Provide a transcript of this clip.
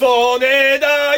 曽根田豊